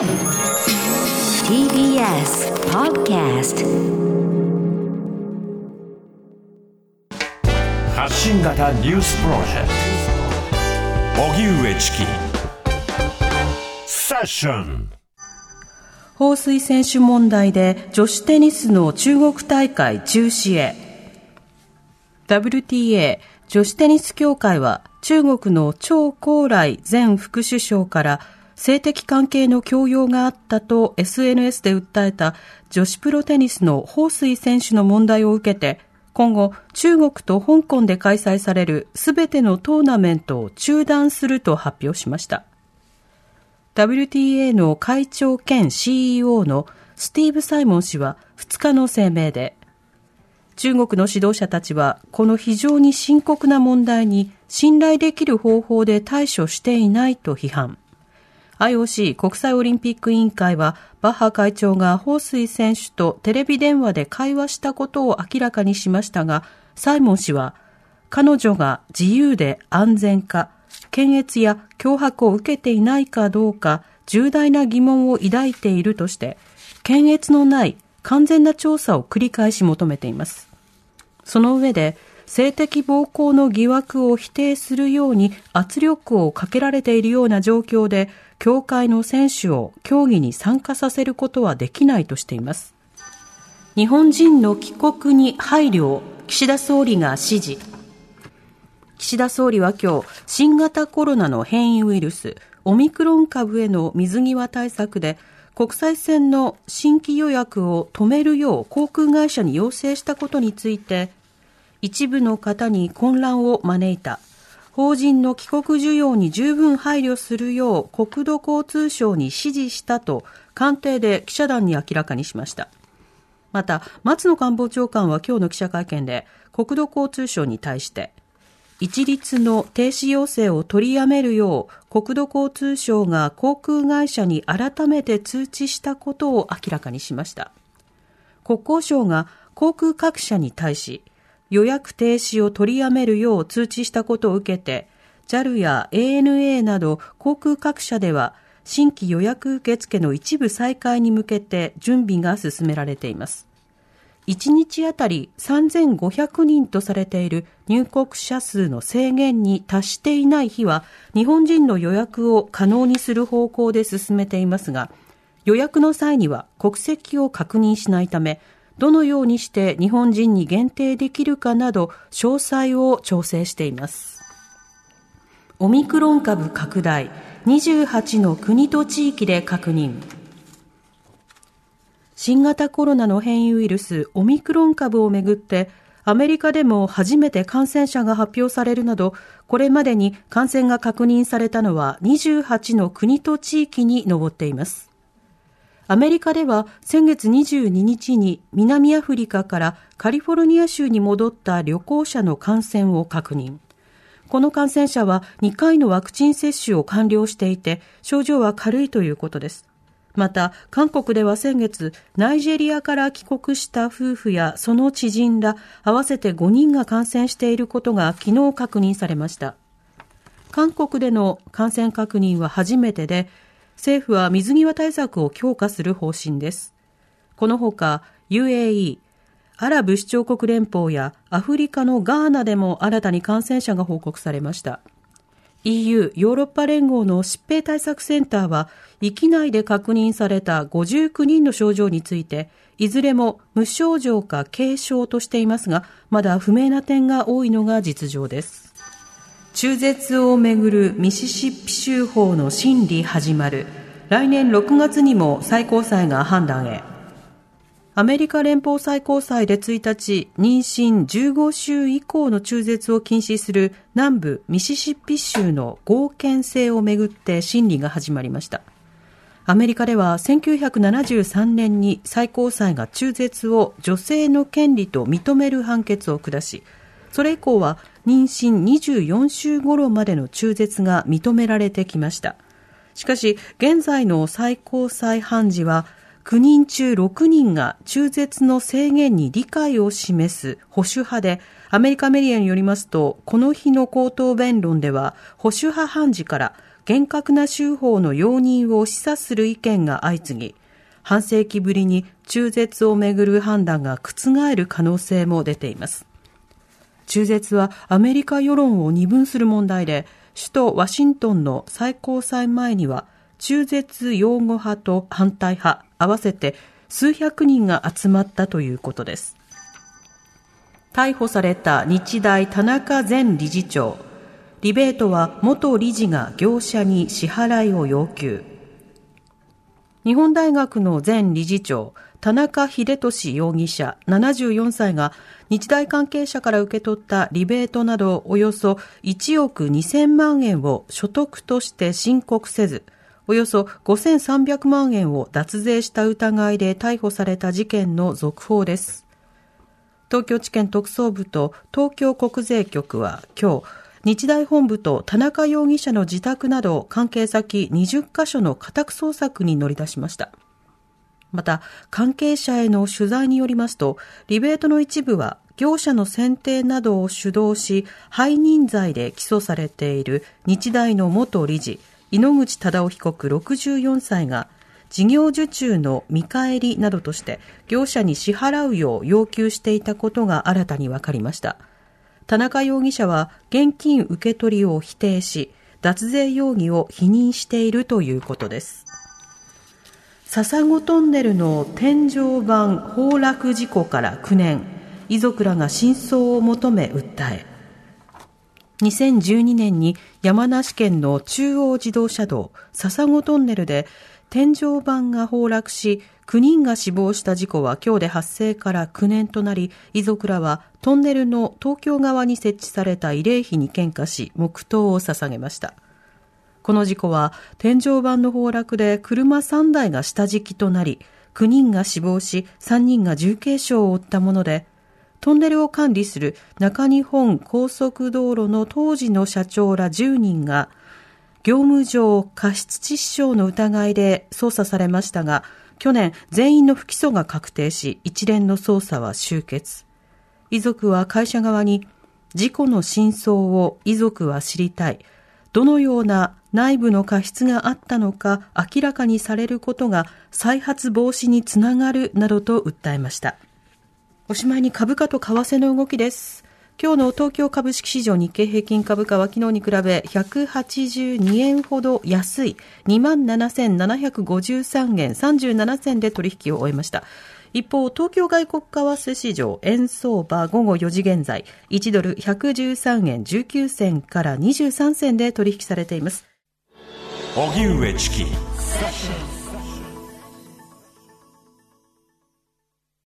TBS Podcast 発信型ニュースプロジェクト。荻上チキ。セッション。彭帥選手問題で女子テニスの中国大会中止へ。WTA 女子テニス協会は中国の張高麗前副首相から性的関係の強要があったと SNS で訴えた女子プロテニスの彭帥選手の問題を受けて今後中国と香港で開催されるすべてのトーナメントを中断すると発表しました WTA の会長兼 CEO のスティーブ・サイモン氏は2日の声明で中国の指導者たちはこの非常に深刻な問題に信頼できる方法で対処していないと批判。IOC 国際オリンピック委員会はバッハ会長が彭帥選手とテレビ電話で会話したことを明らかにしましたが、サイモン氏は彼女が自由で安全か、検閲や脅迫を受けていないかどうか重大な疑問を抱いているとして、検閲のない完全な調査を繰り返し求めています。その上で、性的暴行の疑惑を否定するように圧力をかけられているような状況で、協会の選手を競技に参加させることはできないとしています。日本人の帰国に配慮を岸田総理が指示。岸田総理は今日、新型コロナの変異ウイルス、オミクロン株への水際対策で、国際線の新規予約を止めるよう航空会社に要請したことについて、一部の方に混乱を招いた。法人の帰国需要に十分配慮するよう国土交通省に指示したと官邸で記者団に明らかにしました。また、松野官房長官は今日の記者会見で国土交通省に対して一律の停止要請を取りやめるよう国土交通省が航空会社に改めて通知したことを明らかにしました。国交省が航空各社に対し予約停止を取りやめるよう通知したことを受けて、JAL や ANA など航空各社では、新規予約受付の一部再開に向けて準備が進められています。1日あたり3500人とされている入国者数の制限に達していない日は、日本人の予約を可能にする方向で進めていますが、予約の際には国籍を確認しないため、どのようにして日本人に限定できるかなど詳細を調整しています。オミクロン株拡大、28の国と地域で確認。新型コロナの変異ウイルスオミクロン株をめぐってアメリカでも初めて感染者が発表されるなど、これまでに感染が確認されたのは28の国と地域に上っています。アメリカでは先月22日に南アフリカからカリフォルニア州に戻った旅行者の感染を確認。この感染者は2回のワクチン接種を完了していて、症状は軽いということです。また、韓国では先月、ナイジェリアから帰国した夫婦やその知人ら合わせて5人が感染していることが昨日確認されました。韓国での感染確認は初めてで、政府は水際対策を強化する方針です。このほか UAE、アラブ首長国連邦やアフリカのガーナでも新たに感染者が報告されました。EU= ヨーロッパ連合の疾病対策センターは、域内で確認された59人の症状について、いずれも無症状か軽症としていますが、まだ不明な点が多いのが実情です。中絶をめぐるミシシッピ州法の審理始まる。来年6月にも最高裁が判断へ。アメリカ連邦最高裁で1日妊娠15週以降の中絶を禁止する南部ミシシッピ州の合憲性をめぐって審理が始まりました。アメリカでは1973年に最高裁が中絶を女性の権利と認める判決を下しそれ以降は妊娠24週頃までの中絶が認められてきました。しかし、現在の最高裁判事は、9人中6人が中絶の制限に理解を示す保守派で、アメリカメディアによりますと、この日の口頭弁論では、保守派判事から、厳格な州法の容認を示唆する意見が相次ぎ、半世紀ぶりに中絶をめぐる判断が覆る可能性も出ています。中絶はアメリカ世論を二分する問題で、首都ワシントンの最高裁前には、中絶擁護派と反対派合わせて数百人が集まったということです。逮捕された日大田中前理事長。リベートは元理事が業者に支払いを要求。日本大学の前理事長、田中秀俊容疑者74歳が日大関係者から受け取ったリベートなどおよそ1億2000万円を所得として申告せず、およそ5300万円を脱税した疑いで逮捕された事件の続報です。東京地検特捜部と東京国税局は今日、日大本部と田中容疑者の自宅など関係先20カ所の家宅捜索に乗り出しました。また、関係者への取材によりますと、リベートの一部は業者の選定などを主導し、背任罪で起訴されている日大の元理事、井ノ口忠夫被告64歳が、事業受注の見返りなどとして業者に支払うよう要求していたことが新たに分かりました。田中容疑者は現金受け取りを否定し、脱税容疑を否認しているということです。笹子トンネルの天井板崩落事故から9年、遺族らが真相を求め訴え、2012年に山梨県の中央自動車道笹子トンネルで天井板が崩落し9人が死亡した事故は今日で発生から9年となり遺族らはトンネルの東京側に設置された慰霊碑に献花し黙祷を捧げました。この事故は天井板の崩落で車3台が下敷きとなり、9人が死亡し3人が重軽傷を負ったもので、トンネルを管理する中日本高速道路の当時の社長ら10人が、業務上過失致死傷の疑いで捜査されましたが、去年全員の不起訴が確定し、一連の捜査は終結。遺族は会社側に、事故の真相を遺族は知りたい。どのような内部の過失があったのか明らかにされることが再発防止につながるなどと訴えました。おしまいに株価と為替の動きです。今日の東京株式市場日経平均株価は昨日に比べ182円ほど安い27,753円37銭で取引を終えました。一方、東京外国為替市場円相場午後4時現在、1ドル113円19銭から23銭で取引されています。荻上チキ。